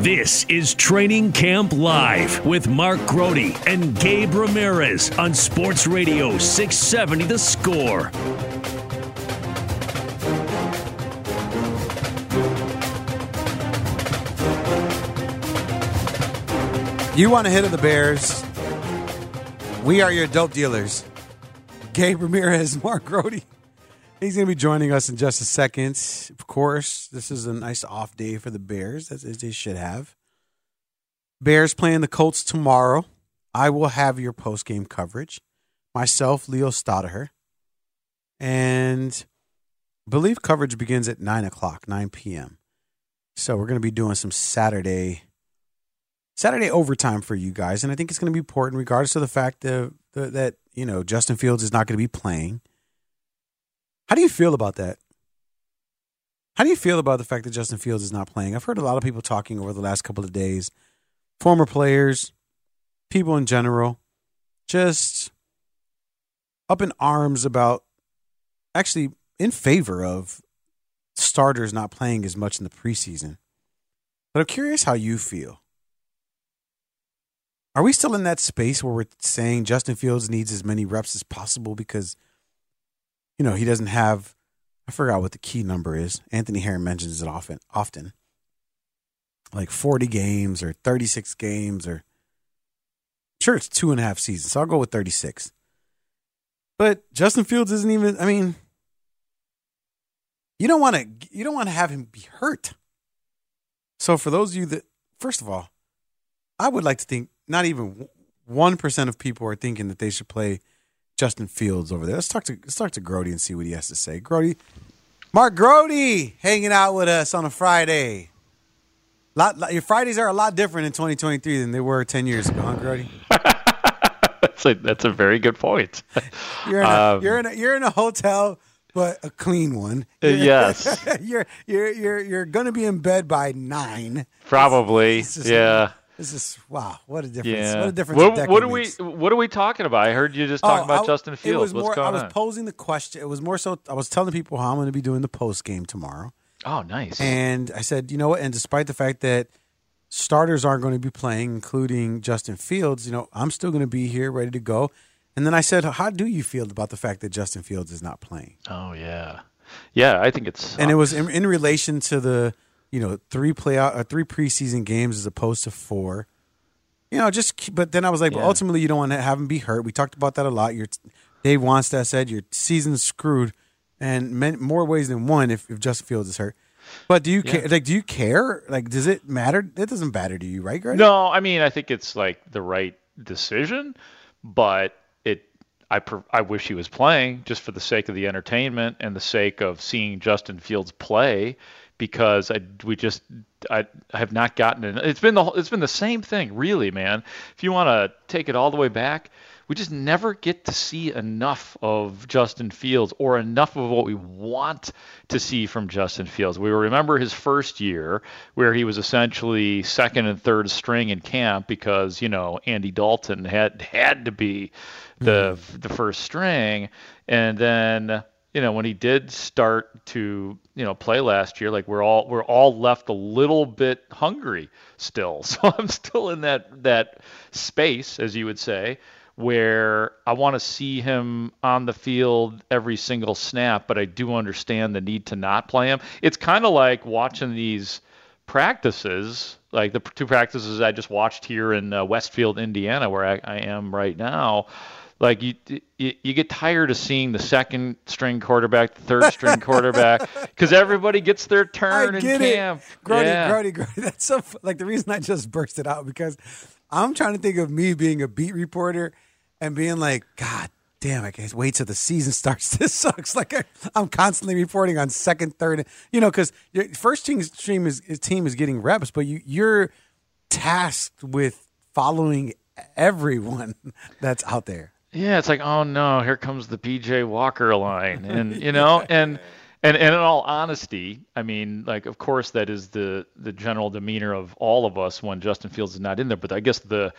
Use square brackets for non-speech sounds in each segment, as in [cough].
This is Training Camp Live with Mark Grote and Gabe Ramirez on Sports Radio 670 The Score. You want to hit of the Bears? We are your dope dealers. Gabe Ramirez, [laughs] Mark Grote. He's going to be joining us in just a second. Of course, this is a nice off day for the Bears, as they should have. Bears playing the Colts tomorrow. I will have your post game coverage. Myself, Leo Staudaher. And I believe coverage begins at 9 o'clock, 9 p.m. So we're going to be doing some Saturday Saturday overtime for you guys, and I think it's going to be important, regardless of the fact that, that you know Justin Fields is not going to be playing. How do you feel about that? How do you feel about the fact that Justin Fields is not playing? I've heard a lot of people talking over the last couple of days, former players, people in general, just up in arms about actually in favor of starters not playing as much in the preseason. But I'm curious how you feel. Are we still in that space where we're saying Justin Fields needs as many reps as possible because, you know, he doesn't have, I forgot what the key number is. Anthony Herron mentions it often, often. Like 40 games or 36 games or, sure, it's two and a half seasons. So I'll go with 36. But Justin Fields isn't even, I mean, you don't want to, you don't want to have him be hurt. So for those of you that, first of all, I would like to think not even one percent of people are thinking that they should play Justin Fields over there. Let's talk to let's talk to Grote and see what he has to say. Grote, Mark Grote, hanging out with us on a Friday. Lot, lot, your Fridays are a lot different in 2023 than they were 10 years ago, huh, Grote? [laughs] that's a that's a very good point. [laughs] You're in a, um, you're in a, you're in a hotel but a clean one. Uh, yes. [laughs] you're you're you're you're going to be in bed by 9. Probably. yeah. This is wow! What a difference! Yeah. What a difference! What, what are we? What are we talking about? I heard you just talking oh, about I, Justin Fields. What's more. going I was on? posing the question. It was more so. I was telling people how I'm going to be doing the post game tomorrow. Oh, nice! And I said, you know what? And despite the fact that starters aren't going to be playing, including Justin Fields, you know, I'm still going to be here, ready to go. And then I said, how do you feel about the fact that Justin Fields is not playing? Oh yeah, yeah. I think it's and it was in, in relation to the you know three playout, uh, three preseason games as opposed to four you know, just but then I was like, yeah. but ultimately you don't want to have him be hurt. We talked about that a lot. Your Dave Wannstedt said your season's screwed, and more ways than one if, if Justin Fields is hurt. But do you yeah. care? Like, do you care? Like, does it matter? It doesn't matter to you, right, Greg? No, I mean, I think it's like the right decision, but it. I I wish he was playing just for the sake of the entertainment and the sake of seeing Justin Fields play because I we just I, I have not gotten it. It's been the it's been the same thing, really, man. If you want to take it all the way back, we just never get to see enough of Justin Fields or enough of what we want to see from Justin Fields. We remember his first year where he was essentially second and third string in camp because you know Andy Dalton had had to be the mm-hmm. the first string, and then you know, when he did start to, you know, play last year, like we're all we're all left a little bit hungry still. [laughs] So I'm still in that that space, as you would say, where I want to see him on the field every single snap, but I do understand the need to not play him. It's kind of like watching these practices, like the two practices I just watched here in uh, Westfield, Indiana, where I, I am right now like you, you, you get tired of seeing the second string quarterback, the third string [laughs] quarterback, because everybody gets their turn I in get camp. It. Grody, yeah. Grody, Grody. That's so like the reason I just burst it out because I'm trying to think of me being a beat reporter and being like, God damn, I can't wait till the season starts. [laughs] This sucks. Like I, am constantly reporting on second, third, you know, because your first team stream is team is getting reps, but you you're tasked with following everyone [laughs] that's out there. Yeah, it's like, oh no, here comes the PJ Walker line, and [laughs] you know, and and and in all honesty, I mean, like, of course, that is the the general demeanor of all of us when Justin Fields is not in there. But I guess the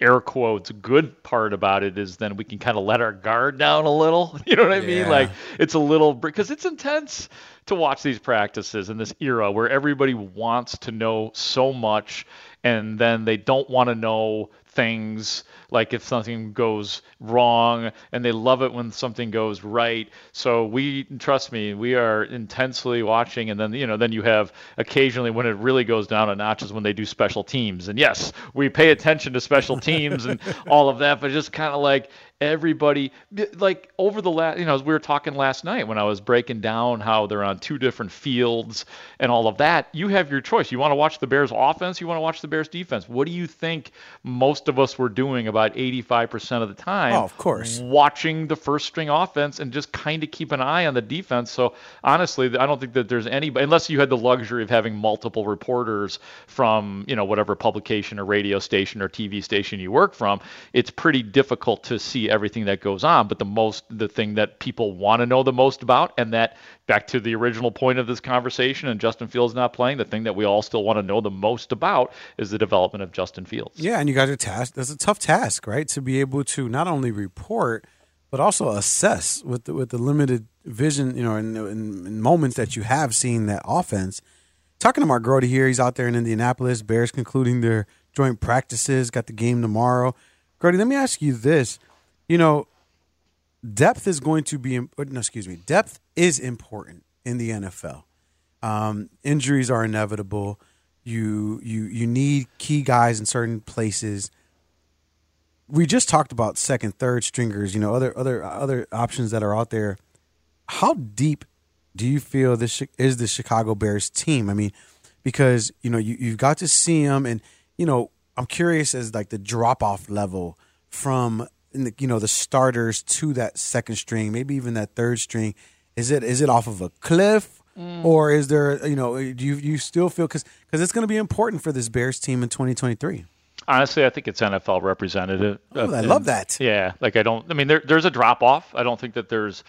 air quotes good part about it is then we can kind of let our guard down a little. [laughs] You know what I yeah. mean? Like, it's a little because it's intense to watch these practices in this era where everybody wants to know so much and then they don't want to know things like if something goes wrong and they love it when something goes right. So we trust me we are intensely watching and then you know then you have occasionally when it really goes down a notch is when they do special teams. And yes we pay attention to special teams and [laughs] all of that but just kind of like everybody like over the last you know as we were talking last night when i was breaking down how they're on two different fields and all of that you have your choice. You want to watch the bears offense you want to watch the bears defense. What do you think most of us were doing about 85% of the time? Oh, of course. Watching the first string offense and just kind of keep an eye on the defense. So honestly i don't think that there's any unless you had the luxury of having multiple reporters from you know whatever publication or radio station or tv station you work from it's pretty difficult to see everything that goes on, but the most the thing that people want to know the most about, and that back to the original point of this conversation, and Justin Fields not playing, the thing that we all still want to know the most about is the development of Justin Fields. Yeah, and you guys are tasked. That's a tough task, right? To be able to not only report but also assess with the, with the limited vision, you know, in, in, in moments that you have seen that offense. Talking to Mark Grote here, he's out there in Indianapolis. Bears concluding their joint practices, got the game tomorrow. Grote, let me ask you this: you know, depth is going to be, no, excuse me, depth is important in the NFL. Um, injuries are inevitable. You you you need key guys in certain places. We just talked about second, third stringers. You know, other other other options that are out there. How deep do you feel this is the Chicago Bears team? I mean, because you know you you've got to see them, and you know I'm curious as like the drop off level from the, you know the starters to that second string, maybe even that third string? Is it is it off of a cliff, mm. or is there you know do you you still feel because because it's going to be important for this Bears team in 2023? Honestly, I think it's NFL representative. Oh, I love that. Yeah, like I don't. I mean, there, there's a drop off. I don't think that there's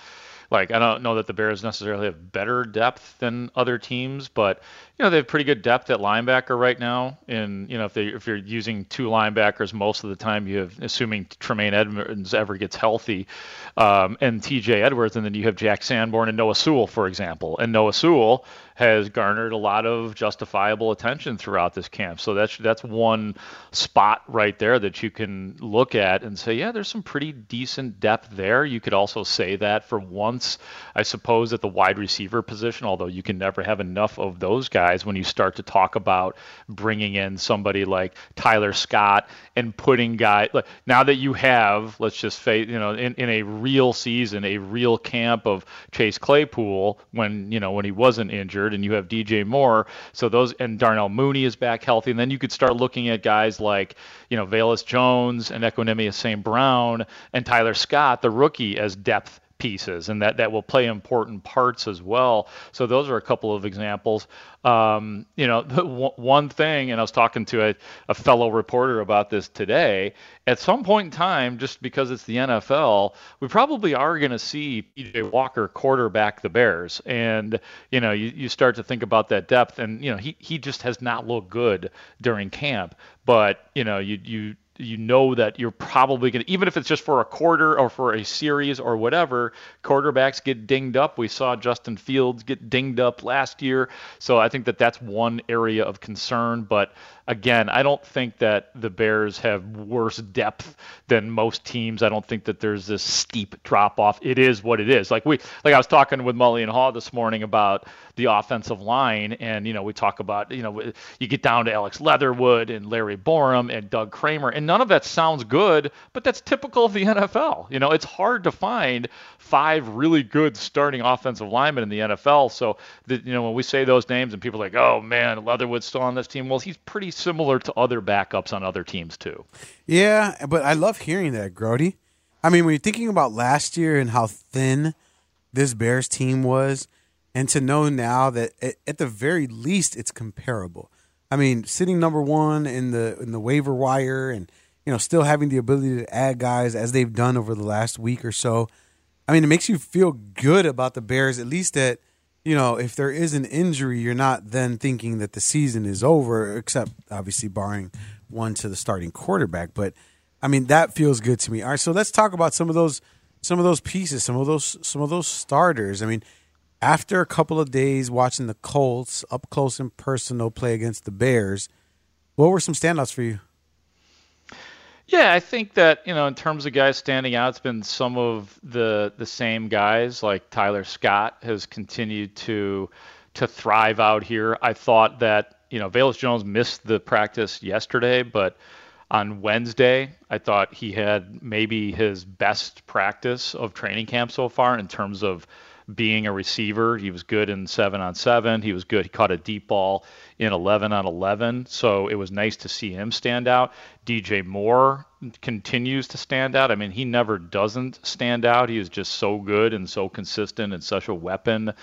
like I don't know that the Bears necessarily have better depth than other teams, but you know they have pretty good depth at linebacker right now. And you know if they if you're using two linebackers most of the time, you have assuming Tremaine Edmunds ever gets healthy, um, and T.J. Edwards, and then you have Jack Sanborn and Noah Sewell, for example. And Noah Sewell has garnered a lot of justifiable attention throughout this camp. So that's that's one spot right there that you can look at and say, yeah, there's some pretty decent depth there. You could also say that for once, I suppose, at the wide receiver position, although you can never have enough of those guys when you start to talk about bringing in somebody like Tyler Scott and putting guys like now that you have, let's just face, you know, in, in a real season, a real camp of Chase Claypool when you know when he wasn't injured and you have DJ Moore. So those and Darnell Mooney is back healthy, and then you could start looking at guys like you know Velus Jones and Equanimeous St. Brown and Tyler Scott, the rookie, as depth pieces and that that will play important parts as well. So those are a couple of examples. Um, you know [laughs] w- one thing and i was talking to a, a fellow reporter about this today at some point in time just because it's the nfl we probably are going to see pj walker quarterback the bears. And you know you, you start to think about that depth and you know he, he just has not looked good during camp. But you know you you you know that you're probably going to, even if it's just for a quarter or for a series or whatever, quarterbacks get dinged up. We saw Justin Fields get dinged up last year. So I think that that's one area of concern. But again, I don't think that the Bears have worse depth than most teams. I don't think that there's this steep drop off. It is what it is. Like we, like I was talking with Mully and Haugh this morning about the offensive line, and you know we talk about you know you get down to Alex Leatherwood and Larry Borom and Doug Kramer, and none of that sounds good, but that's typical of the [laughs] NFL. You know, it's hard to find five really good starting offensive linemen in the NFL. So, the, you know, when we say those names and people are like, oh man, Leatherwood's still on this team, well, he's pretty similar to other backups on other teams too. Yeah, but I love hearing that, Grote. I mean, when you're thinking about last year and how thin this Bears team was, and to know now that at the very least it's comparable. I mean, sitting number one in the in the waiver wire, and you know, still having the ability to add guys as they've done over the last week or so. I mean, it makes you feel good about the Bears, at least that, you know, if there is an injury, you're not then thinking that the season is over, except obviously barring one to the starting quarterback. But I mean, that feels good to me. All right, so let's talk about some of those some of those pieces, some of those some of those starters. I mean, after a couple of days watching the Colts up close and personal play against the Bears, what were some standouts for you? Yeah, I think that you know, in terms of guys standing out, it's been some of the the same guys. Like Tyler Scott has continued to to thrive out here. I thought that you know Velus Jones missed the practice yesterday, but on Wednesday, I thought he had maybe his best practice of training camp so far in terms of being a receiver. He was good in seven on seven. He was good. He caught a deep ball in 11 on 11. So it was nice to see him stand out. DJ Moore continues to stand out. I mean, he never doesn't stand out. He is just so good and so consistent and such a weapon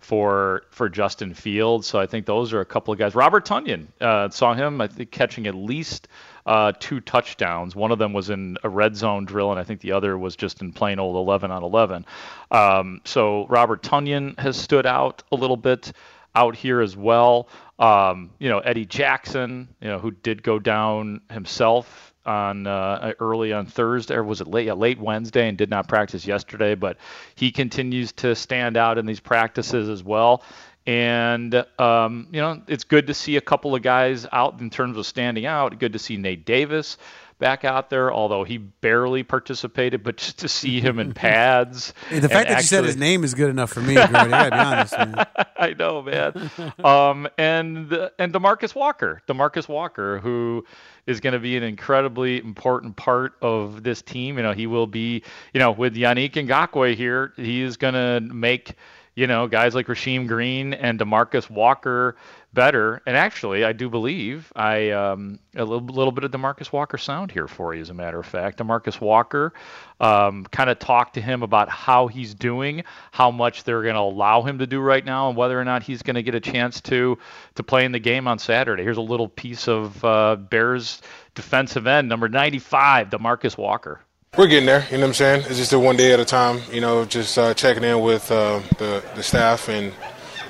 for for Justin Fields. So I think those are a couple of guys. Robert Tonyan uh, saw him I think catching at least uh, two touchdowns. One of them was in a red zone drill, and I think the other was just in plain old 11 on 11. Um, so Robert Tonyan has stood out a little bit out here as well. Um, you know, Eddie Jackson, you know, who did go down himself on uh, early on Thursday, or was it late? Yeah, late Wednesday, and did not practice yesterday. But he continues to stand out in these practices as well. And um, you know, it's good to see a couple of guys out in terms of standing out. Good to see Nate Davis back out there, although he barely participated. But [laughs] just to see him in [laughs] pads, hey, the fact that actually, you said his name is good enough for me. I gotta be honest. Man. [laughs] I know, man. um, and and Demarcus Walker, Demarcus Walker, who is going to be an incredibly important part of this team. You know, he will be, you know, with Yannick Ngakoue here, he is going to make you know, guys like Rasheem Green and Demarcus Walker better. And actually, I do believe I um, a little, little bit of Demarcus Walker sound here for you, as a matter of fact. Demarcus Walker um, kind of talked to him about how he's doing, how much they're going to allow him to do right now, and whether or not he's going to get a chance to to play in the game on Saturday. Here's a little piece of uh, Bears defensive end, number 95, Demarcus Walker. We're getting there, you know what I'm saying? It's just a one day at a time, you know, just uh, checking in with uh, the, the staff and,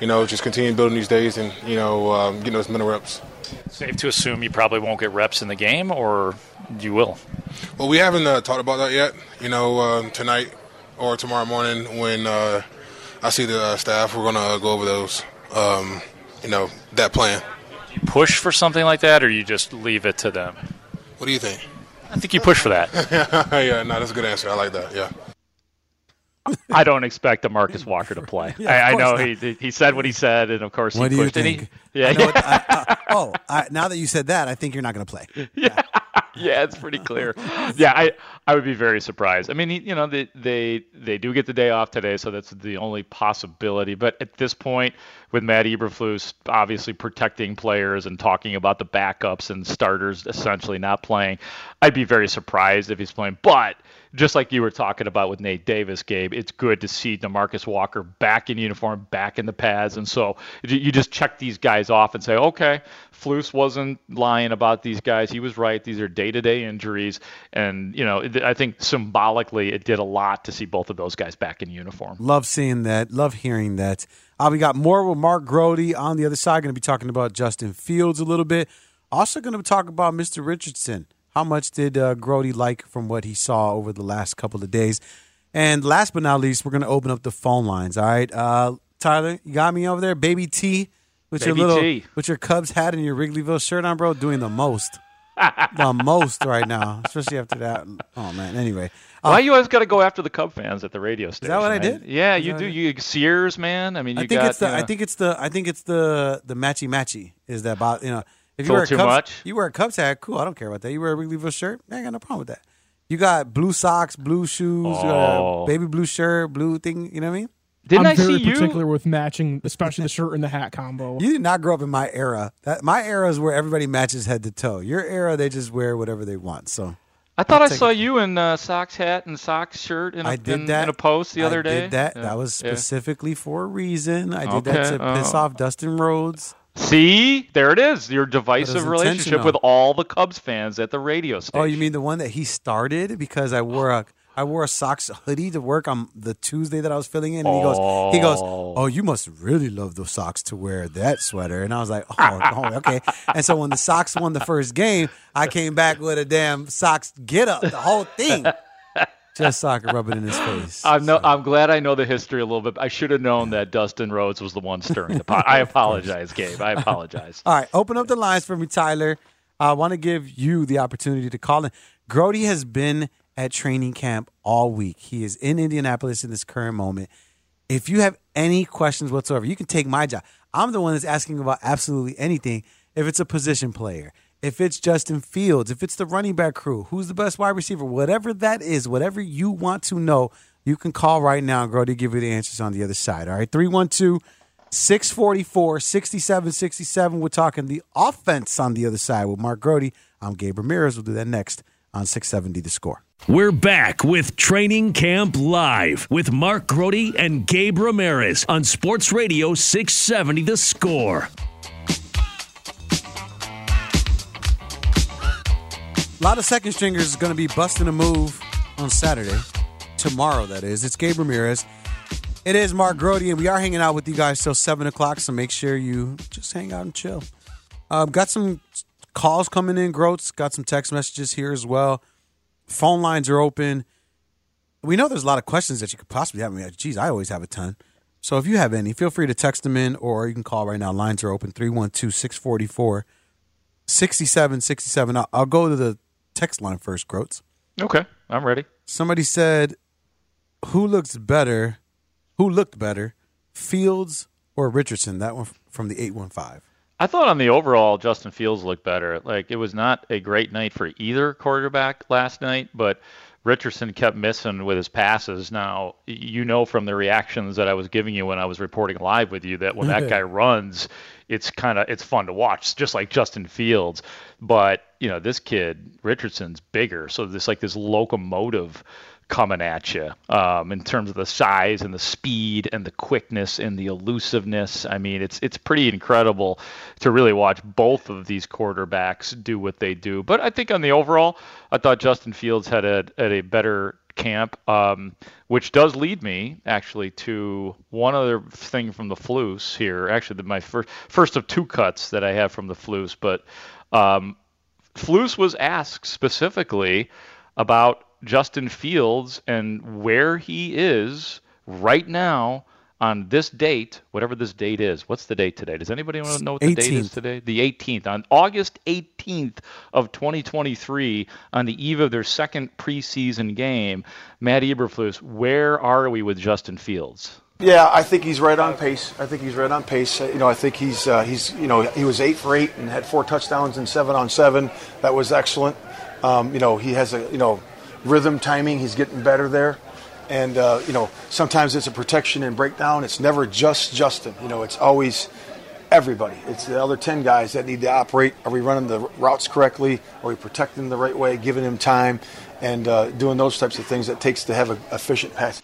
you know, just continue building these days and, you know, um, getting those mental reps. Safe to assume you probably won't get reps in the game, or you will? Well, we haven't uh, talked about that yet. You know, uh, tonight or tomorrow morning when uh, I see the uh, staff, we're going to go over those, um, you know, that plan. You push for something like that, or you just leave it to them? What do you think? I think you push for that. [laughs] yeah, no, that's a good answer. I like that. Yeah. I don't expect Demarcus Walker to play. [laughs] yeah, I, I, know he he said what he said, and of course what he pushed. He, yeah. What, I, [laughs] oh, now that you said that, I think you're not going to play. Yeah. yeah, it's pretty clear. Yeah, I I would be very surprised. I mean, you know, they they they do get the day off today, so that's the only possibility. But at this point, with Matt Eberflus obviously protecting players and talking about the backups and starters essentially not playing, I'd be very surprised if he's playing. But just like you were talking about with Nate Davis, Gabe, it's good to see Demarcus Walker back in uniform, back in the pads, and so you just check these guys off and say, okay, Flus wasn't lying about these guys; he was right. These are day-to-day injuries, and you know, I think symbolically, it did a lot to see both of those guys back in uniform. Love seeing that. Love hearing that. Uh, we got more with Mark Grote on the other side. Going to be talking about Justin Fields a little bit. Also, going to talk about Mr. Richardson. How much did uh, Grote like from what he saw over the last couple of days? And last but not least, we're going to open up the phone lines. All right, uh, Tyler, you got me over there, baby T, with baby your little T. with your Cubs hat and your Wrigleyville shirt on, bro, doing the most. The most right now, especially after that. Oh man. Anyway, uh, why you always got to go after the Cub fans at the radio station? Is that what I did? Yeah, you do. You Sears, man. I mean, I think got, it's the. I think it's the. I think it's the the matchy matchy. Is that about you know? If you wear a too Cubs, much. You wear a Cubs hat, cool. I don't care about that. You wear a Wrigleyville shirt, I ain't got no problem with that. You got blue socks, blue shoes, oh. baby blue shirt, blue thing. You know what I mean? Didn't I'm I very see you? particular with matching, especially the shirt and the hat combo. You did not grow up in my era. That my era is where everybody matches head to toe. Your era, they just wear whatever they want. So I thought i saw you in uh, Sox hat and Sox shirt in a, I did in, that. in a post the other day. I. Did that? Yeah. That was Yeah. specifically for a reason. I did Okay. that to piss Oh. off Dustin Rhodes. See, there it is. Your divisive relationship with all the Cubs fans at the radio station. Oh, you mean the one that he started because I wore a I wore a Sox hoodie to work on the Tuesday that I was filling in, and he goes, he goes, Oh. oh, you must really love those Sox to wear that sweater, and I was like, oh, [laughs] oh, okay. And so when the Sox won the first game, I came back with a damn Sox get up, the whole thing. Just so I could rub it in his face. I'm no, So- I'm glad I know the history a little bit. I should have known that Dustin Rhodes was the one stirring the [laughs] pot. I apologize, Gabe. I apologize. All right, open up the lines for me, Tyler. I want to give you the opportunity to call in. Grote has been at training camp all week. He is in Indianapolis in this current moment. If you have any questions whatsoever, you can take my job. I'm the one that's asking about absolutely anything. If it's a position player, if it's Justin Fields, if it's the running back crew, who's the best wide receiver, whatever that is, whatever you want to know, you can call right now and Grote give you the answers on the other side. All right, 312 644 6767. We're talking the offense on the other side with Mark Grote. I'm Gabe Ramirez. We'll do that next on 670 The Score. We're back with Training Camp Live with Mark Grote and Gabe Ramirez on Sports Radio 670 The Score. A lot of second stringers is going to be busting a move on Saturday. Tomorrow, that is. It's Gabe Ramirez. It is Mark Grote, and we are hanging out with you guys till 7 o'clock, so make sure you just hang out and chill. Um, got some calls coming in, Groats. Got some text messages here as well. Phone lines are open. We know there's a lot of questions that you could possibly have. I mean, geez, I always have a ton. So if you have any, feel free to text them in or you can call right now. Lines are open 312 644 6767. I'll, I'll go to the text line first, Groats. Okay, I'm ready. Somebody said, "Who looks better? Who looked better, Fields or Richardson?" That one from the eight one five. I thought on the overall, Justin Fields looked better. Like it was not a great night for either quarterback last night, but Richardson kept missing with his passes. Now you know from the reactions that I was giving you when I was reporting live with you that when that guy [laughs] runs, it's kind of it's fun to watch, just like Justin Fields. But you know this kid Richardson's bigger, so there's like this locomotive coming at you um, in terms of the size and the speed and the quickness and the elusiveness. I mean, it's it's pretty incredible to really watch both of these quarterbacks do what they do. But I think on the overall, I thought Justin Fields had a had a better camp, um, which does lead me actually to one other thing from the Flus here. Actually, my first first of two cuts that I have from the Flus, but. Um, Flus was asked specifically about Justin Fields and where he is right now on this date, whatever this date is. What's the date today? Does anybody want to know what the date is today? The 18th. On August 18th of 2023, on the eve of their second preseason game, Matt Eberflus, where are we with Justin Fields? Yeah, I think he's right on pace. I think he's right on pace. You know, I think he's uh, he's you know he was eight for eight and had four touchdowns and seven on seven. That was excellent. Um, you know, he has a you know rhythm timing. He's getting better there, and uh, you know sometimes it's a protection and breakdown. It's never just Justin. You know, it's always everybody. It's the other ten guys that need to operate. Are we running the routes correctly? Are we protecting the right way? Giving him time and uh, doing those types of things that takes to have an efficient pass.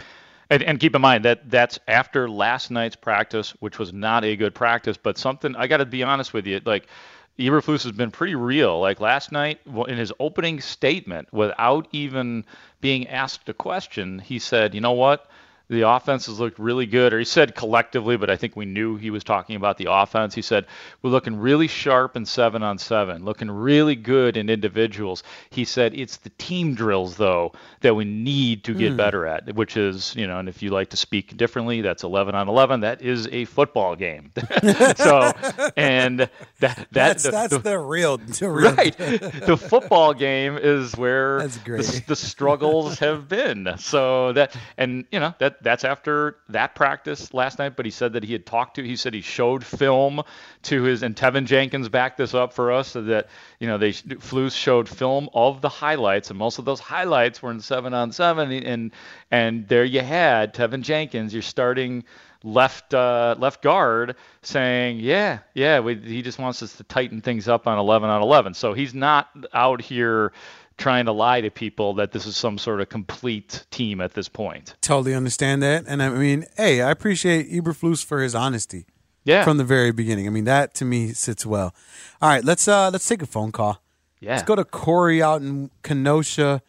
And, and keep in mind that that's after last night's practice, which was not a good practice, but something I got to be honest with you, like Eberflus has been pretty real. Like last night, in his opening statement, without even being asked a question, he said, "You know what? The offenses looked really good." Or he said collectively, but I think we knew he was talking about the offense. He said, "We're looking really sharp in seven on seven, looking really good in individuals." He said, "It's the team drills though that we need to get hmm. better at, which is, you know, and if you like to speak differently, that's 11 on 11. That is a football game. [laughs] so, and that that That's the- that's the- the, real, the real right. [laughs] the football game is where That's the, the struggles have been. So that, and you know, that that's after that practice last night. But he said that he had talked to. He said he showed film to his, and Teven Jenkins backed this up for us. So that you know, they Flus showed film of the highlights, and most of those highlights were in seven on seven, and and there you had Teven Jenkins, you're starting left uh, left guard saying, "Yeah, yeah, we, he just wants us to tighten things up on 11 on 11." So he's not out here trying to lie to people that this is some sort of complete team at this point. totally understand that, and I mean, hey, I appreciate Eberflus for his honesty Yeah, from the very beginning. I mean, that to me sits well. All right, let's uh let's take a phone call. yeah. Let's go to Corey out in Kenosha.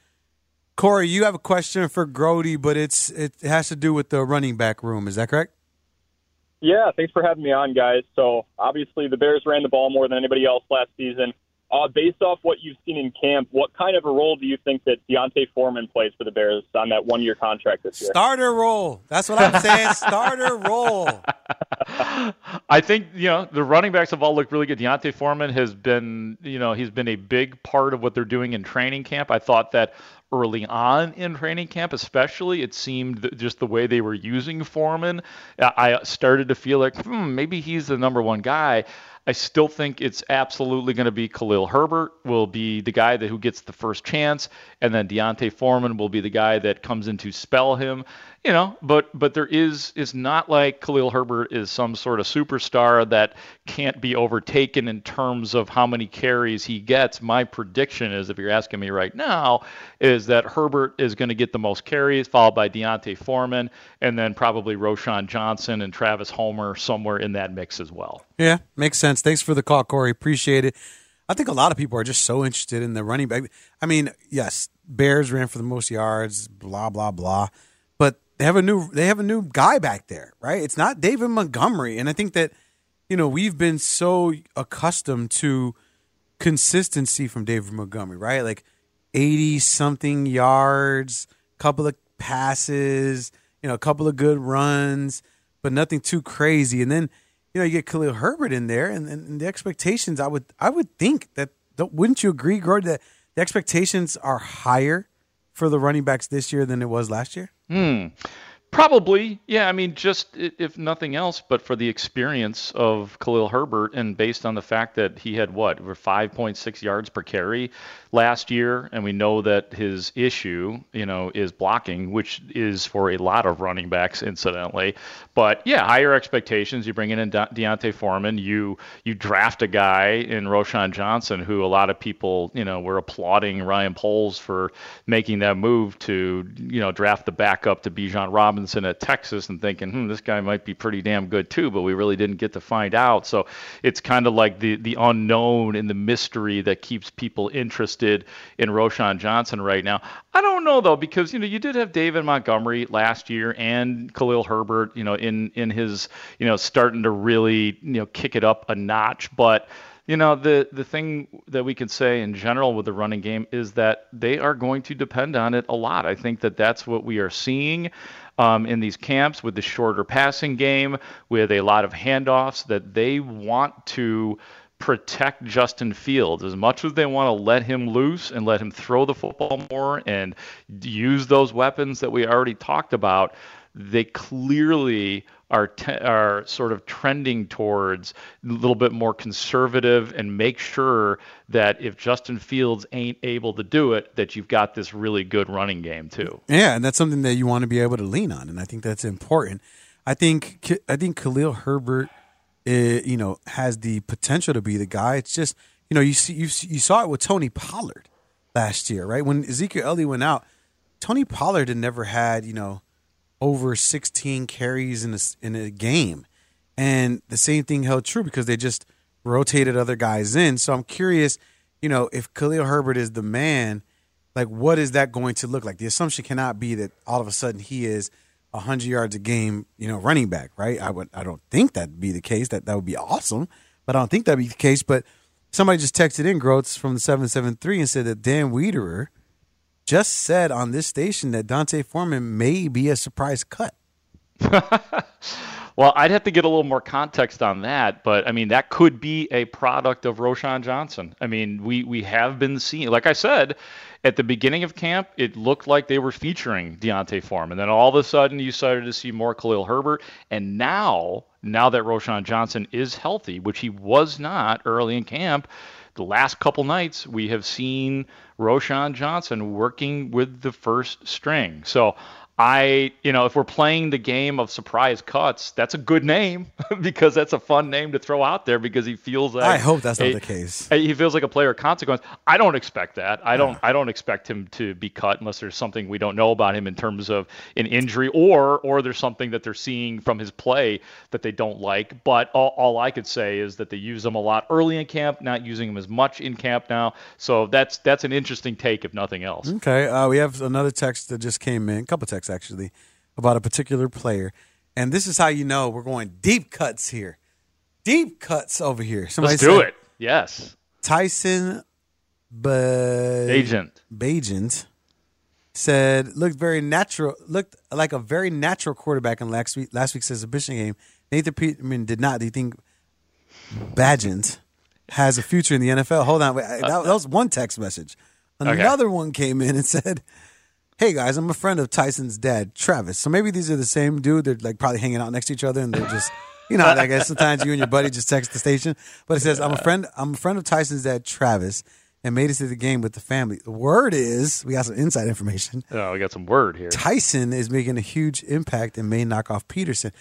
Corey, you have a question for Grote, but it's it has to do with the running back room. Is that correct? Yeah, thanks for having me on, guys. So obviously the Bears ran the ball more than anybody else last season. Uh, based off what you've seen in camp, what kind of a role do you think that D'Onta Foreman plays for the Bears on that one-year contract this year? Starter role. That's what I'm saying. [laughs] Starter role. I think you know the running backs have all looked really good. D'Onta Foreman has been, you know, he's been a big part of what they're doing in training camp. I thought that early on in training camp, especially, it seemed just the way they were using Foreman, I started to feel like hmm, maybe he's the number one guy. I still think it's absolutely going to be Khalil Herbert will be the guy that who gets the first chance, and then D'Onta Foreman will be the guy that comes in to spell him you know, but but there is is not like Khalil Herbert is some sort of superstar that can't be overtaken in terms of how many carries he gets. My prediction is, if you're asking me right now, is that Herbert is going to get the most carries, followed by D'Onta Foreman, and then probably Roschon Johnson and Travis Homer somewhere in that mix as well. Yeah, makes sense. Thanks for the call, Corey. Appreciate it. I think a lot of people are just so interested in the running back. I mean, yes, Bears ran for the most yards, blah blah blah they have a new they have a new guy back there, right? It's not David Montgomery, and I think that you know we've been so accustomed to consistency from David Montgomery, right? Like eighty something yards, couple of passes, you know, a couple of good runs, but nothing too crazy. And then you know you get Khalil Herbert in there, and, and the expectations. I would I would think that wouldn't you agree, Gord, that the expectations are higher for the running backs this year than it was last year? Hmm. Probably, yeah. I mean, just if nothing else, but for the experience of Khalil Herbert, and based on the fact that he had what, over 5.6 yards per carry last year, and we know that his issue, you know, is blocking, which is for a lot of running backs, incidentally. But yeah, higher expectations. You bring in De- D'Onta Foreman. You you draft a guy in Roschon Johnson, who a lot of people, you know, were applauding Ryan Poles for making that move to, you know, draft the backup to Bijan Robinson Robinson at Texas and thinking, hmm, this guy might be pretty damn good too, but we really didn't get to find out. So it's kind of like the the unknown and the mystery that keeps people interested in Roschon Johnson right now. I don't know though, because you know you did have David Montgomery last year and Khalil Herbert, you know, in in his you know starting to really you know kick it up a notch, but you know the the thing that we can say in general with the running game is that they are going to depend on it a lot. I think that that's what we are seeing um, in these camps with the shorter passing game, with a lot of handoffs, that they want to protect Justin Fields as much as they want to let him loose and let him throw the football more and use those weapons that we already talked about. They clearly are te- are sort of trending towards a little bit more conservative and make sure that if Justin Fields ain't able to do it, that you've got this really good running game too. Yeah, and that's something that you want to be able to lean on, and I think that's important. I think I think Khalil Herbert, uh, you know, has the potential to be the guy. It's just you know you see you you saw it with Tony Pollard last year, right? When Ezekiel Elliott went out, Tony Pollard had never had you know over 16 carries in a, in a game. And the same thing held true because they just rotated other guys in. So I'm curious, you know, if Khalil Herbert is the man, like what is that going to look like? The assumption cannot be that all of a sudden he is 100 yards a game, you know, running back, right? I would I don't think that'd be the case. That that would be awesome, but I don't think that'd be the case, but somebody just texted in Groats from the 773 and said that Dan Wiederer just said on this station that D'Onta Foreman may be a surprise cut. [laughs] well, I'd have to get a little more context on that, but I mean that could be a product of Roschon Johnson. I mean, we we have been seeing, like I said, at the beginning of camp, it looked like they were featuring D'Onta Foreman. Then all of a sudden, you started to see more Khalil Herbert, and now, now that Roschon Johnson is healthy, which he was not early in camp the last couple nights we have seen Roschon Johnson working with the first string. So I, you know, if we're playing the game of surprise cuts, that's a good name [laughs] because that's a fun name to throw out there because he feels like I hope that's a, not the case. He feels like a player of consequence. I don't expect that. I don't. Yeah. I don't expect him to be cut unless there's something we don't know about him in terms of an injury or or there's something that they're seeing from his play that they don't like. But all, all I could say is that they use him a lot early in camp, not using him as much in camp now. So that's that's an interesting take, if nothing else. Okay, uh, we have another text that just came in. A couple texts actually about a particular player. And this is how you know we're going deep cuts here. Deep cuts over here. Somebody Let's do said, it. Yes. Tyson but Agent. Bagent said looked very natural looked like a very natural quarterback in last week last week's exhibition game. Nathan Peterman did not. Do you think Bagent has a future in the NFL? Hold on, wait, that, that was one text message. Another one came in and said, "Hey guys, I'm a friend of Tyson's dad, Travis. So maybe these are the same dude. They're like probably hanging out next to each other, and they're just." You know, I guess sometimes you and your buddy just text the station. But it says, "I'm a friend. I'm a friend of Tyson's dad, Travis, and made it to the game with the family." The word is we got some inside information. Oh, we got some word here. Tyson is making a huge impact and may knock off Peterson.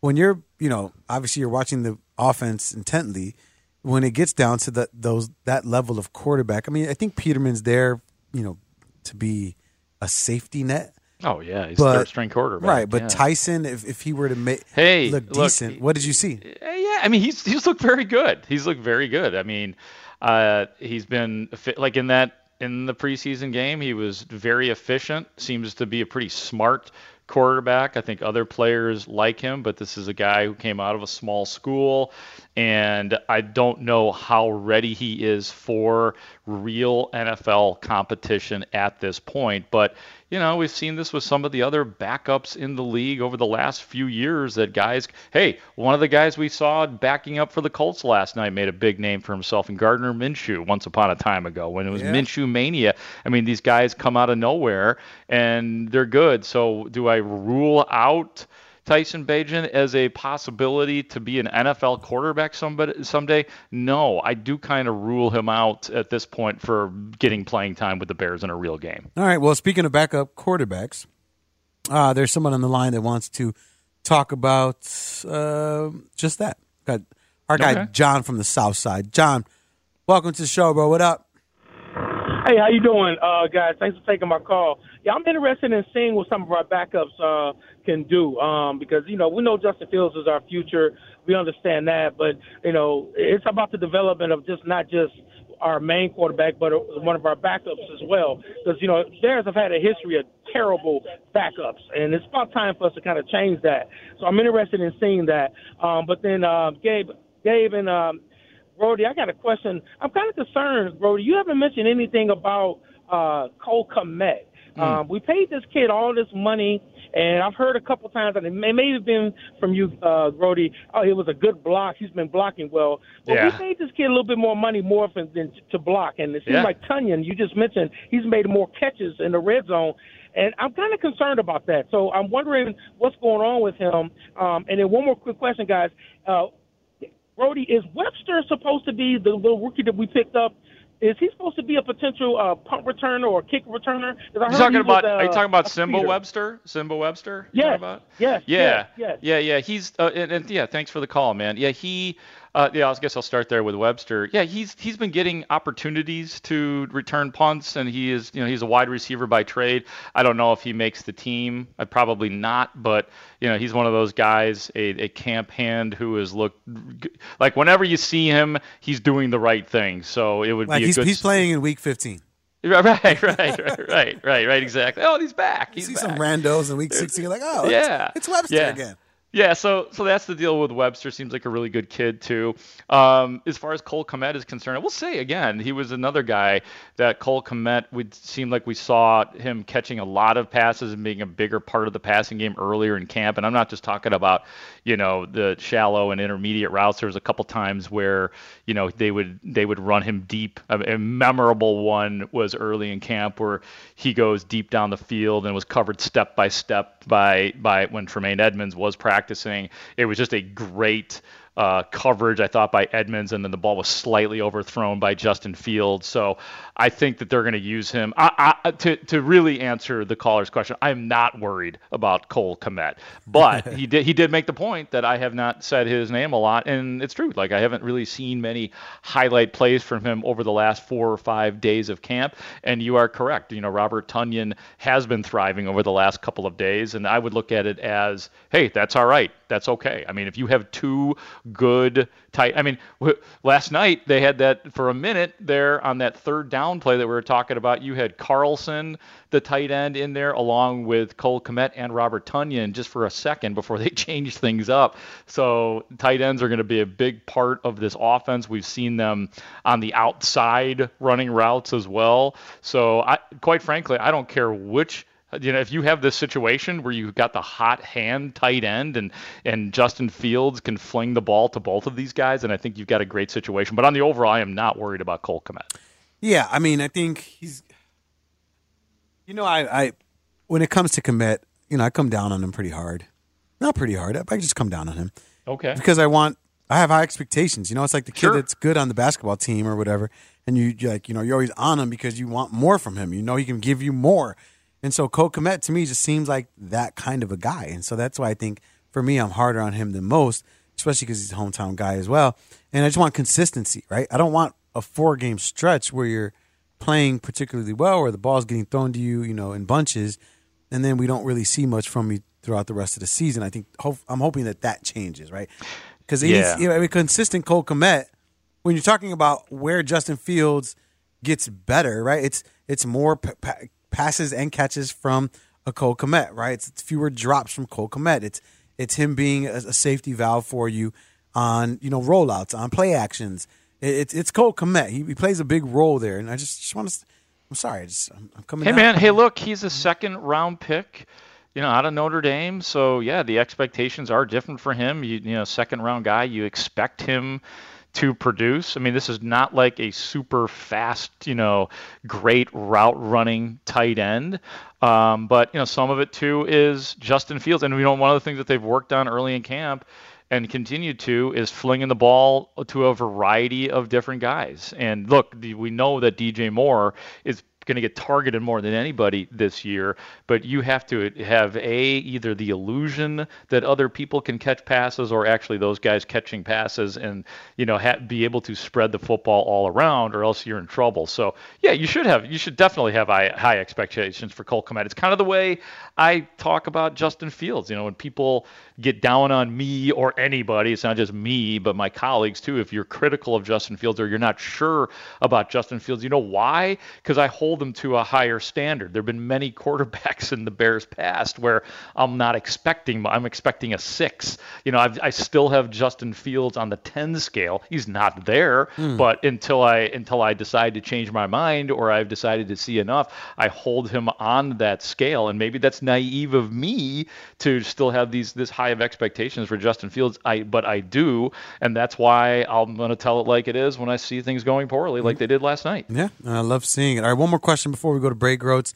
When you're, you know, obviously you're watching the offense intently. When it gets down to the, those that level of quarterback, I mean, I think Peterman's there, you know, to be a safety net. Oh yeah, he's But- third string quarterback. Right, but yeah. Tyson, if, if he were to make Hey, look look, decent, what did you see? Uh, Yeah, I mean he's he's looked very good. He's looked very good. I mean, uh, he's been like in that in the preseason game, he was very efficient. Seems to be a pretty smart quarterback. I think other players like him, but this is a guy who came out of a small school, and I don't know how ready he is for real NFL competition at this point. But you know, we've seen this with some of the other backups in the league over the last few years that guys, hey, one of the guys we saw backing up for the Colts last night made a big name for himself in Gardner Minshew once upon a time ago when it was Yeah. Minshew mania. I mean, these guys come out of nowhere and they're good. So do I rule out Tyson Bagent as a possibility to be an NFL quarterback somebody, someday? No, I do kind of rule him out at this point for getting playing time with the Bears in a real game. All right. Well, speaking of backup quarterbacks, uh, there's someone on the line that wants to talk about uh, just that. Got our guy Okay. John from the South Side. John, welcome to the show, bro. What up? Hey, how you doing, uh, guys? Thanks for taking my call. Yeah, I'm interested in seeing what some of our backups uh, can do um, because you know we know Justin Fields is our future. We understand that, but you know it's about the development of just not just our main quarterback, but one of our backups as well. Because you know Bears have had a history of terrible backups, and it's about time for us to kind of change that. So I'm interested in seeing that. Um, but then uh, Gabe, Gabe, and um, Brody, I got a question. I'm kind of concerned, Brody. You haven't mentioned anything about uh, Cole Kmet. Um, we paid this kid all this money, and I've heard a couple times, and it may, may have been from you, uh, Brody. Oh, it was a good block. He's been blocking well. But Yeah. we paid this kid a little bit more money, more than, than to block. And it seems Yeah. like Tonyan, you just mentioned, he's made more catches in the red zone. And I'm kind of concerned about that. So I'm wondering what's going on with him. Um, and then one more quick question, guys. Uh, Brody, is Webster supposed to be the little rookie that we picked up? Is he supposed to be a potential uh, punt returner or kick returner? I You heard talking was, about? are you uh, talking about Simba speeder. Webster? Simba Webster? Yes, about? yes, Yeah, yes, yes. yeah, yeah. He's uh, and, and yeah. Thanks for the call, man. Yeah, he. Uh, yeah, I guess I'll start there with Webster. Yeah, he's he's been getting opportunities to return punts, and he is you know he's a wide receiver by trade. I don't know if he makes the team. I probably not, but you know he's one of those guys, a, a camp hand who has looked like whenever you see him, he's doing the right thing. So it would Like be a he's good. he's playing in Week 15. [laughs] Right, right, right, right, right, right. Exactly. Oh, he's back. You He's see back. some randos in Week 16. You're like, oh, Yeah. it's, it's Webster Yeah. again. Yeah, so so that's the deal with Webster. Seems like a really good kid too. Um, as far as Cole Kmet is concerned, I will say again, he was another guy that Cole Kmet would seem like we saw him catching a lot of passes and being a bigger part of the passing game earlier in camp. And I'm not just talking about you know the shallow and intermediate routes. There was a couple times where you know they would they would run him deep. A, memorable one was early in camp where he goes deep down the field and was covered step by step by by when Tremaine Edmunds was practicing. It was just a great uh, coverage, I thought, by Edmunds, and then the ball was slightly overthrown by Justin Fields. So I think that they're going to use him. I, I, to to really answer the caller's question, I'm not worried about Cole Kmet, but [laughs] he did he did make the point that I have not said his name a lot, and it's true. Like I haven't really seen many highlight plays from him over the last four or five days of camp. And you are correct. You know, Robert Tonyan has been thriving over the last couple of days, and I would look at it as, hey, that's all right. That's okay. I mean, if you have two good tight. I mean, w- last night they had that for a minute there on that third down play that we were talking about. You had Carlson, the tight end, in there along with Cole Kmet and Robert Tonyan just for a second before they [laughs] changed things up. So tight ends are going to be a big part of this offense. We've seen them on the outside running routes as well. So I, quite frankly, I don't care which you know, if you have this situation where you've got the hot hand tight end and and Justin Fields can fling the ball to both of these guys, and I think you've got a great situation. But on the overall, I am not worried about Cole Kmet. Yeah, I mean, I think he's. You know, I, I when it comes to Kmet, you know, I come down on him pretty hard. Not pretty hard. I just come down on him. Okay. Because I want, I have high expectations. You know, it's like the kid Sure. that's good on the basketball team or whatever, and you like, you know, you're always on him because you want more from him. You know, he can give you more. And so Cole Kmet to me just seems like that kind of a guy. And so that's why I think for me, I'm harder on him than most, especially because he's a hometown guy as well. And I just want consistency, right? I don't want a four game stretch where you're playing particularly well, where the ball's getting thrown to you, you know, in bunches, and then we don't really see much from you throughout the rest of the season. I think hope, I'm hoping that that changes, right? Because Yeah. you know, a consistent Cole Kmet, when you're talking about where Justin Fields gets better, right? It's it's more p- pa- passes and catches from a Cole Kmet, right? It's, it's fewer drops from Cole Kmet. It's it's him being a, a safety valve for you on you know rollouts, on play actions. It, it's it's Cole Kmet. He, he plays a big role there, and I just just want to. I'm sorry, I just I'm, I'm coming. Hey down. man, hey look, he's a second round pick, you know, out of Notre Dame. So yeah, the expectations are different for him. You, you know, second round guy, you expect him to produce. I mean, this is not like a super fast, you know, great route running tight end. Um, but you know, some of it too is Justin Fields, and you know, one of the things that they've worked on early in camp and continue to is flinging the ball to a variety of different guys. And look, we know that DJ Moore is going to get targeted more than anybody this year, but you have to have a either the illusion that other people can catch passes or actually those guys catching passes and you know ha- be able to spread the football all around or else you're in trouble. So, yeah, you should have you should definitely have high, high expectations for Cole Kmet. It's kind of the way I talk about Justin Fields, you know, when people get down on me or anybody, it's not just me, but my colleagues too. If you're critical of Justin Fields or you're not sure about Justin Fields, you know why? Because I hold them to a higher standard. There have been many [laughs] quarterbacks in the Bears past where I'm not expecting, I'm expecting a six. You know, I've, I still have Justin Fields on the 10 scale. He's not there, hmm. but until I until I decide to change my mind or I've decided to see enough, I hold him on that scale. And maybe that's naive of me to still have these this high of expectations for Justin Fields. I but I do, and that's why I'm going to tell it like it is when I see things going poorly, like mm-hmm. they did last night. Yeah, I love seeing it. All right, one more question before we go to break, Roads.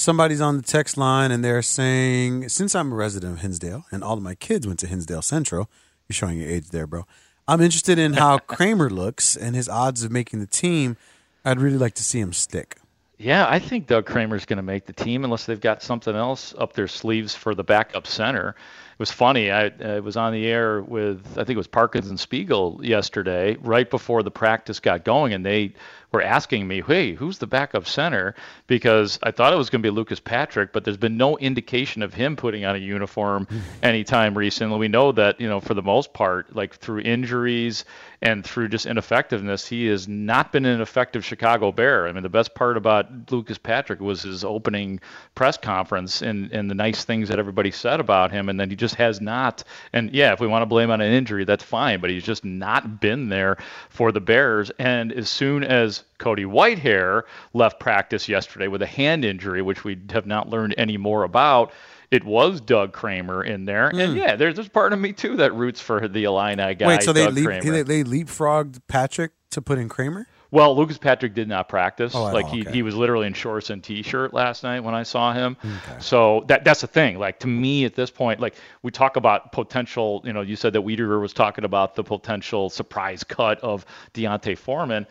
Somebody's on the text line and they're saying, since I'm a resident of Hinsdale and all of my kids went to Hinsdale Central, you're showing your age there, bro. I'm interested in how [laughs] Kramer looks and his odds of making the team. I'd really like to see him stick. Yeah, I think Doug Kramer's going to make the team unless they've got something else up their sleeves for the backup center. It was funny. I, uh, I was on the air with I think it was Parkins and Spiegel yesterday, right before the practice got going, and they were asking me, "Hey, who's the backup center?" Because I thought it was going to be Lucas Patrick, but there's been no indication of him putting on a uniform hmm. anytime recently. We know that you know for the most part, like through injuries and through just ineffectiveness, he has not been an effective Chicago Bear. I mean, the best part about Lucas Patrick was his opening press conference and, and the nice things that everybody said about him, and then he just has not. And yeah, if we want to blame on an injury, that's fine, but he's just not been there for the Bears. And as soon as Cody Whitehair left practice yesterday with a hand injury, which we have not learned any more about. It was Doug Kramer in there, and hmm. yeah, there's there's part of me too that roots for the Illini guy. Wait, so they Doug leap, Kramer. they, they leapfrogged Patrick to put in Kramer? Well, Lucas Patrick did not practice. Oh, like he, okay. he was literally in shorts and t-shirt last night when I saw him. So that that's the thing. Like to me at this point, like we talk about potential. You know, you said that Wiederer was talking about the potential surprise cut of D'Onta Foreman.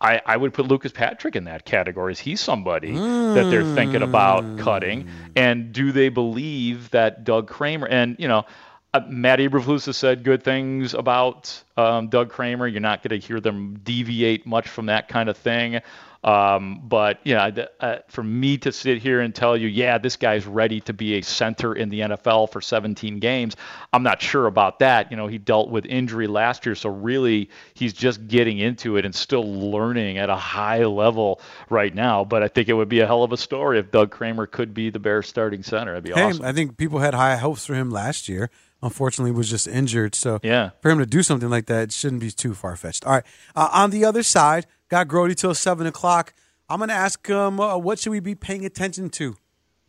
I, I, would put Lucas Patrick in that category. Is he somebody that they're thinking about cutting? And do they believe that Doug Kramer and you know? Uh, Matt Eberflus has said good things about um, Doug Kramer. You're not going to hear them deviate much from that kind of thing. Um, but yeah, uh, for me to sit here and tell you, yeah, this guy's ready to be a center in the NFL for 17 games, I'm not sure about that. You know, he dealt with injury last year, so really he's just getting into it and still learning at a high level right now. But I think it would be a hell of a story if Doug Kramer could be the Bears starting center. That'd be hey, awesome. I think people had high hopes for him last year. Unfortunately, was just injured. So yeah. for him to do something like that, it shouldn't be too far fetched. All right. Uh, on the other side, got Grote till seven o'clock. I'm going to ask him uh, what should we be paying attention to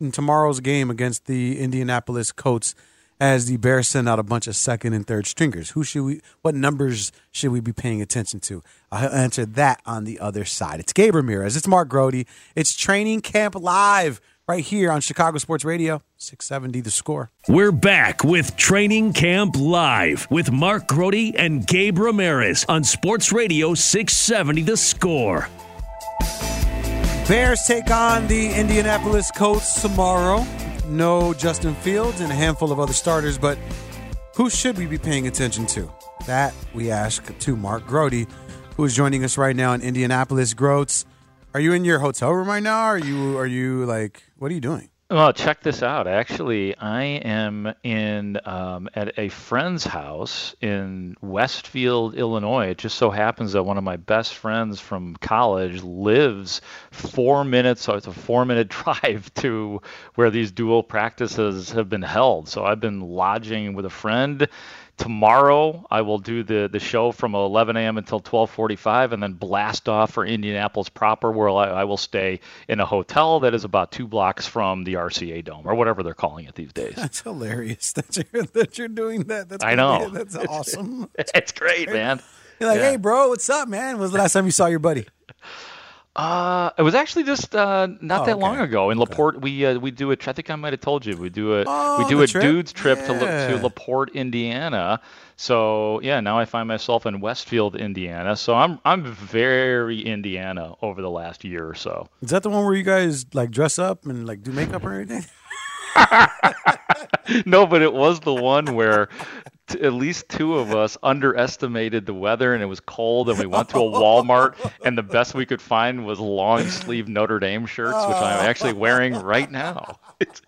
in tomorrow's game against the Indianapolis Colts as the Bears send out a bunch of second and third stringers. Who should we? What numbers should we be paying attention to? I'll answer that on the other side. It's Gabe Ramirez. It's Mark Grote. It's Training Camp Live right here on Chicago Sports Radio, 670 The Score. We're back with Training Camp Live with Mark Grote and Gabe Ramirez on Sports Radio 670 The Score. Bears take on the Indianapolis Colts tomorrow. No Justin Fields and a handful of other starters, but who should we be paying attention to? That we ask to Mark Grote, who is joining us right now in Indianapolis. Groats, are you in your hotel room right now? Are you are you like what are you doing? Well, check this out. Actually, I am in um, at a friend's house in Westfield, Illinois. It just so happens that one of my best friends from college lives four minutes. So it's a four-minute [laughs] drive to where these dual practices have been held. So I've been lodging with a friend tomorrow I will do the the show from 11 a.m. until 12:45, and then blast off for Indianapolis proper, where I, I, will stay in a hotel that is about two blocks from the RCA Dome or whatever they're calling it these days. That's hilarious that you're that you're doing that. That's I know. That's awesome. [laughs] it's great, man. You're like, Yeah. hey, bro, what's up, man? When was the last time you saw your buddy? Uh, it was actually just uh, not Oh, that okay. long ago in Laporte. We uh, we do a. I think I might have told you we do a Oh, we do a trip? dudes trip to Yeah. to Laporte, Indiana. So yeah, now I find myself in Westfield, Indiana. So I'm I'm very Indiana over the last year or so. Is that the one where you guys like dress up and like do makeup or anything? [laughs] no, but it was the one where t- at least two of us [laughs] underestimated the weather and it was cold and we went to a Walmart and the best we could find was long sleeve Notre Dame shirts, which I'm actually wearing right now. [laughs] It's-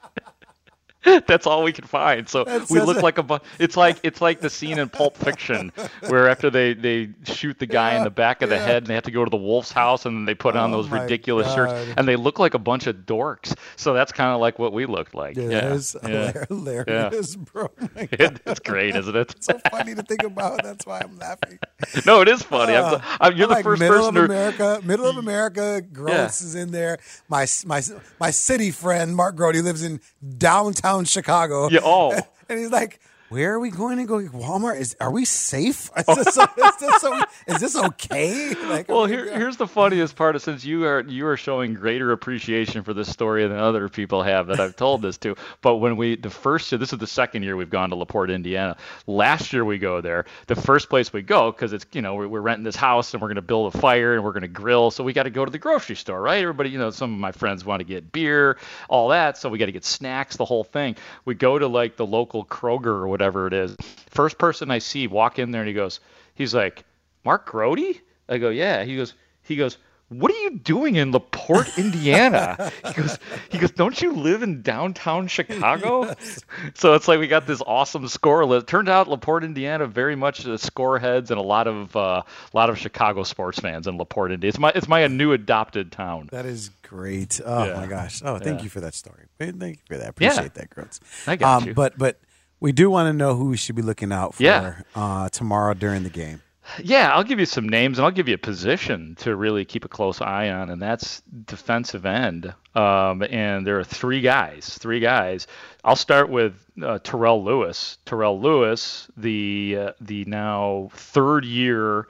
[laughs] That's all we could find. So That we look it. like a bu- it's like it's like the scene in Pulp Fiction where after they they shoot the guy in the back of the head and they have to go to the wolf's house and then they put on Oh those ridiculous God. shirts and they look like a bunch of dorks. So that's kind of like what we looked like. Yeah, Yeah. is yeah. hilarious, bro. Oh. [laughs] It, it's great, isn't it? It's so funny to think about. That's why I'm laughing. [laughs] no, it is funny. I'm, Uh, I'm, you're I'm the like first middle person of to. America. Middle of America. Gross is in there. My my my city friend Mark Grote lives in downtown Chicago. Yeah, oh. [laughs] and he's like. Where are we going to go? Walmart? Is are we safe? [laughs] Is this, [laughs] is this, is this okay? Like, Well, here, here's the funniest part. Is since you are you are showing greater appreciation for this story than other people have that I've told this to. [laughs] But when we the first year, this is the second year we've gone to Laporte, Indiana. Last year we go there. The first place we go because it's you know we're, we're renting this house and we're going to build a fire and we're going to grill. So we got to go to the grocery store, right? Everybody, you know, some of my friends want to get beer, all that. So we got to get snacks, the whole thing. We go to like the local Kroger or whatever it is. First person I see walk in there and he goes, he's like, Mark Grote? I go, yeah. He goes, he goes, what are you doing in Laporte, Indiana? [laughs] he goes, he goes, don't you live in downtown Chicago? [laughs] So it's like we got this awesome score list. Turned out Laporte, Indiana, very much the score heads and a lot of uh, a lot of Chicago sports fans in Laporte, Indiana. It's my it's my new adopted town. That is great. Oh Yeah. my gosh. Oh, thank Yeah. you for that story. Thank you for that. Yeah. Appreciate that, Groats. I got um, you. But but we do want to know who we should be looking out for Yeah. uh, tomorrow during the game. Yeah, I'll give you some names and I'll give you a position to really keep a close eye on, and that's defensive end. Um, and there are three guys, three guys. I'll start with uh, Terrell Lewis. Terrell Lewis, the uh, the now third year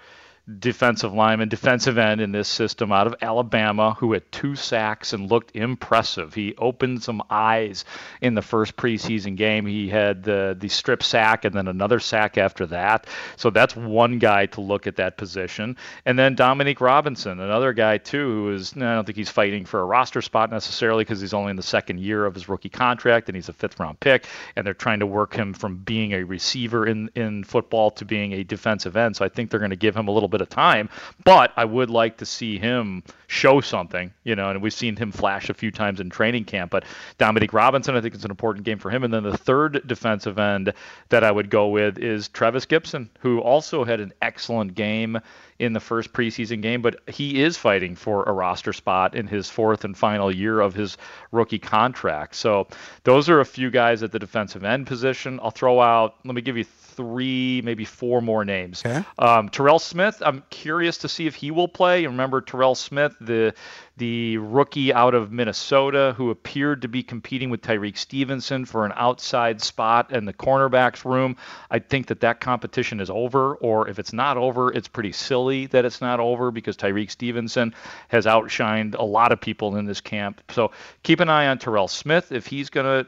defensive lineman, defensive end in this system out of Alabama, who had two sacks and looked impressive. He opened some eyes in the first preseason game. He had the the strip sack and then another sack after that. So that's one guy to look at that position. And then Dominique Robinson, another guy too, who is I don't think he's fighting for a roster spot necessarily because he's only in the second year of his rookie contract and he's a fifth round pick, and they're trying to work him from being a receiver in in football to being a defensive end. So I think they're going to give him a little bit bit of time. But I would like to see him show something, you know, and we've seen him flash a few times in training camp. But Dominique Robinson, I think it's an important game for him. And then the third defensive end that I would go with is Trevis Gipson, who also had an excellent game in the first preseason game, but he is fighting for a roster spot in his fourth and final year of his rookie contract. So those are a few guys at the defensive end position. I'll throw out, let me give you three, maybe four more names. Okay. Um, Terrell Smith, I'm curious to see if he will play. Remember Terrell Smith, the the rookie out of Minnesota who appeared to be competing with Tyrique Stevenson for an outside spot in the cornerbacks room. I think that that competition is over, or if it's not over, it's pretty silly that it's not over because Tyrique Stevenson has outshined a lot of people in this camp. So keep an eye on Terrell Smith if he's gonna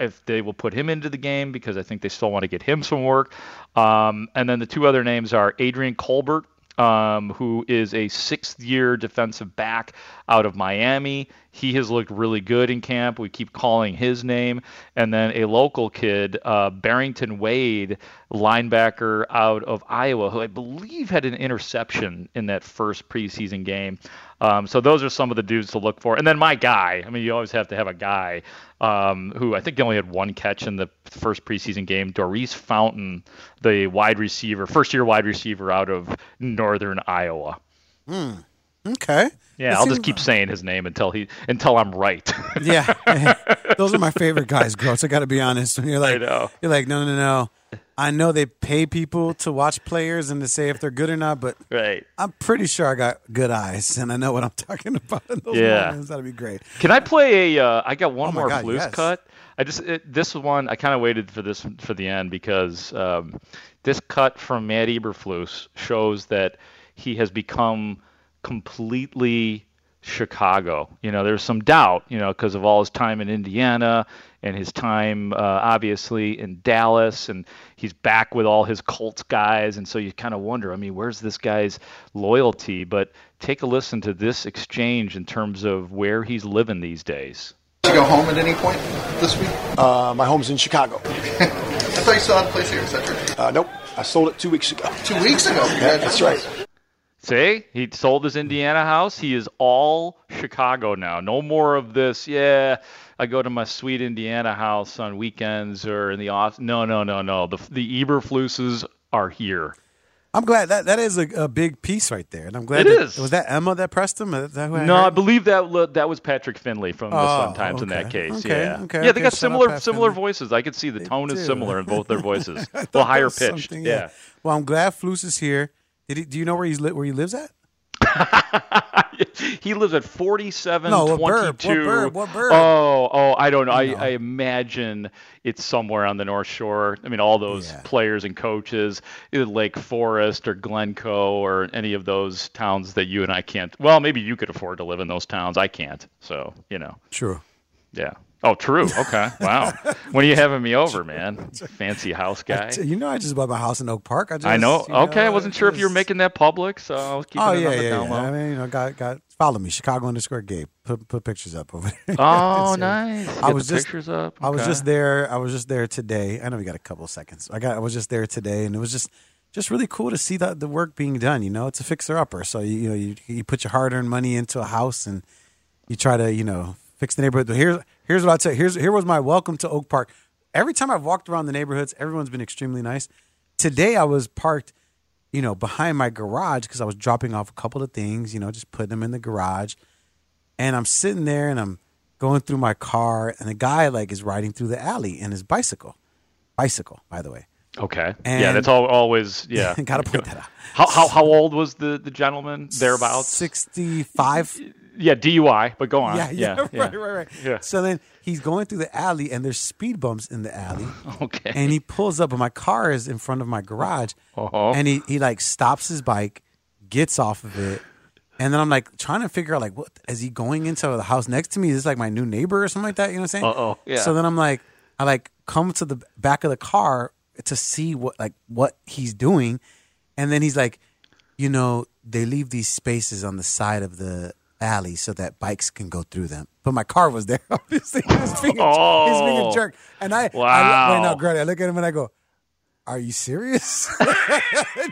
if they will put him into the game because I think they still want to get him some work. Um, and then the two other names are Adrian Colbert um, who is a sixth year defensive back out of Miami. He has looked really good in camp. We keep calling his name. And then a local kid, uh, Barrington Wade, linebacker out of Iowa, who I believe had an interception in that first preseason game. Um, so those are some of the dudes to look for. And then my guy, I mean, you always have to have a guy um, who I think he only had one catch in the first preseason game, Daurice Fountain, the wide receiver, first year wide receiver out of northern Iowa. Hmm. Okay. Yeah, I'll just keep saying his name until he until I'm right. [laughs] Yeah, [laughs] those are my favorite guys, Gross. I got to be honest. When you're like, you're like, no, no, no. I know they pay people to watch players and to say if they're good or not, but right. I'm pretty sure I got good eyes and I know what I'm [laughs] talking about in those Yeah. moments. That'd be great. Can I play a? Uh, I got one Oh more God, blues yes. cut. I just it, this one I kind of waited for this for the end because um, this cut from Matt Eberflus shows that he has become completely Chicago. You know, there's some doubt, you know, because of all his time in Indiana and his time, uh, obviously, in Dallas, and he's back with all his Colts guys, and so you kind of wonder, I mean, where's this guy's loyalty? But take a listen to this exchange in terms of where he's living these days. Did you go home at any point this week? Uh, my home's in Chicago. [laughs] I thought you still had a place here. Is that true? Uh, nope, I sold it two weeks ago. Two weeks ago. Yeah, that's right. See, he sold his Indiana house. He is all Chicago now. No more of this. Yeah, I go to my sweet Indiana house on weekends or in the off. No, no, no, no. The the Eberfluses are here. I'm glad that that is a, a big piece right there, and I'm glad It that, is. Was that Emma that pressed him? Is that who I No, I believe that that was Patrick Finley from the Oh, Sun Times in that okay. case. Okay, yeah, okay, yeah, okay. they got similar similar Finley. voices. The higher pitched. Yeah. Well I could see the tone is do. similar in both their voices. I a thought little that higher was pitched. something, Yeah. Well, I'm glad Flus is here. Did he, do you know where he's li- where he lives at? [laughs] he lives at 4722. No, what burb? What burb? What burb? Oh, oh, I don't know. I. I imagine it's somewhere on the North Shore. I mean, all those Yeah. players and coaches, Lake Forest or Glencoe or any of those towns that you and I can't. Well, maybe you could afford to live in those towns. I can't. So, you know, True. yeah. Oh, true. Okay. Wow. [laughs] when are you having me over, man? Fancy house guy. You know, I just bought my house in Oak Park. I, just, I know. Okay, I wasn't sure if you were making that public, so I was keeping Oh it yeah, on the yeah, down yeah. I mean, you know, got got follow me, Chicago underscore Gabe. Put put pictures up over there. [laughs] Oh, So, uh, nice. I Get was just pictures up. I was just there. I was just there today. I know we got a couple of seconds. I got. I was just there today, and it was just just really cool to see the the work being done. You know, it's a fixer upper. So you, you know, you you put your hard earned money into a house, and you try to you know fix the neighborhood. But here's here's what I'd say. Here's here was my welcome to Oak Park. Every time I've walked around the neighborhoods, everyone's been extremely nice. Today I was parked, you know, behind my garage because I was dropping off a couple of things. You know, just putting them in the garage and I'm sitting there and I'm going through my car, and the guy like is riding through the alley in his bicycle, bicycle, by the way. Okay. And- yeah, that's all, always. Yeah. [laughs] Gotta point that out. How, how how old was the the gentleman thereabouts? Sixty-five. Yeah, DUI. But go on. Yeah, yeah, yeah, [laughs] right, right, right. Yeah. So then he's going through the alley, and there's speed bumps in the alley, [laughs] Okay. and he pulls up, and my car is in front of my garage, Uh-huh. and he he like stops his bike, gets off of it. And then I'm like trying to figure out like what is he going into the house next to me? Is this like my new neighbor or something like that? You know what I'm saying? Uh-oh, yeah. So then I'm like, I like come to the back of the car to see what like what he's doing, and then he's like, you know, they leave these spaces on the side of the alley so that bikes can go through them. But my car was there, [laughs] obviously. He was being, was being a Oh. jerk, and I, I Wow. wait, no, Grady, I look at him and I go, are you serious? [laughs]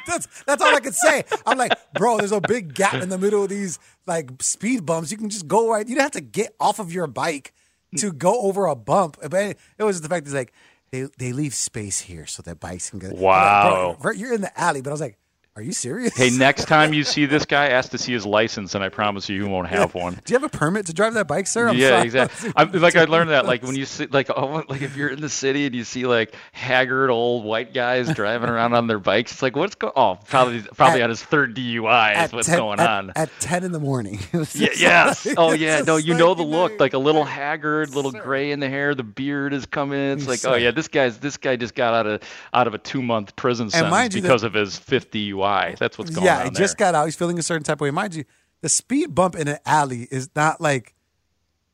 that's that's all I could say. I'm like, bro, there's a big gap in the middle of these like speed bumps. You can just go right. You don't have to get off of your bike to go over a bump. But it was the fact that like they they leave space here so that bikes can go. Like, Wow. bro, you're in the alley, but I was like, are you serious? Hey, next [laughs] time you see this guy, ask to see his license, and I promise you, you won't have one. Do you have a permit to drive that bike, sir? I'm yeah, sorry. exactly. [laughs] I'm, like I learned that, like when you see, like, oh, like if you're in the city and you see like haggard old white guys driving around on their bikes, it's like, what's going? Oh, probably, probably At- on his third DUI is what's 10 going at- on. at ten in the morning. [laughs] Yeah, yes. like- Oh yeah. No, you know the look, like a little haggard, little gray in the hair. The beard is coming. in. It's like, say. oh yeah, this guy's this guy just got out of out of a two month prison sentence mind you, the- because of his fifth DUI. That's what's going yeah, on Yeah, he just got out. He's feeling a certain type of way. Mind you, the speed bump in an alley is not like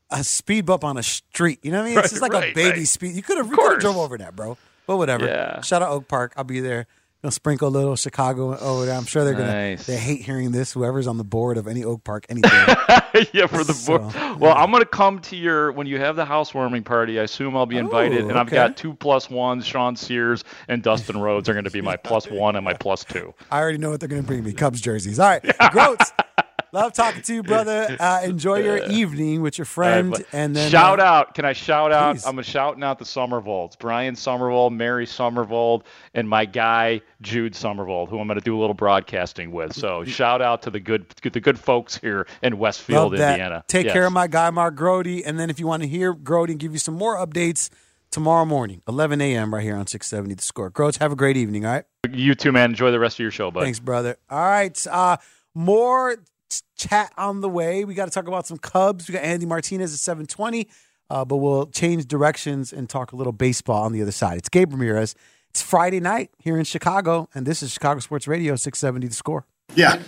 a speed bump on a street. You know what I mean? It's Right, just like a baby right. speed. You could have Of you could have course. drove over that, bro. But whatever. Yeah. Shout out Oak Park. I'll be there. Know, sprinkle a little Chicago over there. I'm sure they're gonna. They hate hearing this. Whoever's on the board of any Oak Park, anything. [laughs] yeah, for the So, board. Well, I'm gonna come to your when you have the housewarming party. I assume I'll be invited, and I've got two plus ones. Sean Sears and Dustin Rhodes are going to be my [laughs] plus one and my plus two. I already know what they're gonna bring me. Cubs jerseys. All right, [laughs] Groats. Love talking to you, brother. [laughs] Uh, enjoy your evening with your friend, right, and then shout uh, out. Can I shout out? Please. I'm shouting out the Somervolds, Brian Somervold, Mary Somervold, and my guy Jude Somervold, who I'm going to do a little broadcasting with. So [laughs] shout out to the good, the good folks here in Westfield, Indiana. Take Yes. care of my guy, Mark Grote. And then if you want to hear Grote and give you some more updates tomorrow morning, 11 a.m. right here on 670 The Score. Groats, have a great evening, all right? You too, man. Enjoy the rest of your show, bud. Thanks, brother. All right. Uh, more chat on the way. We got to talk about some Cubs. We got Andy Martinez at 720, uh, but we'll change directions and talk a little baseball on the other side. It's Gabe Ramirez. It's Friday night here in Chicago, and this is Chicago Sports Radio 670 The Score. Yeah.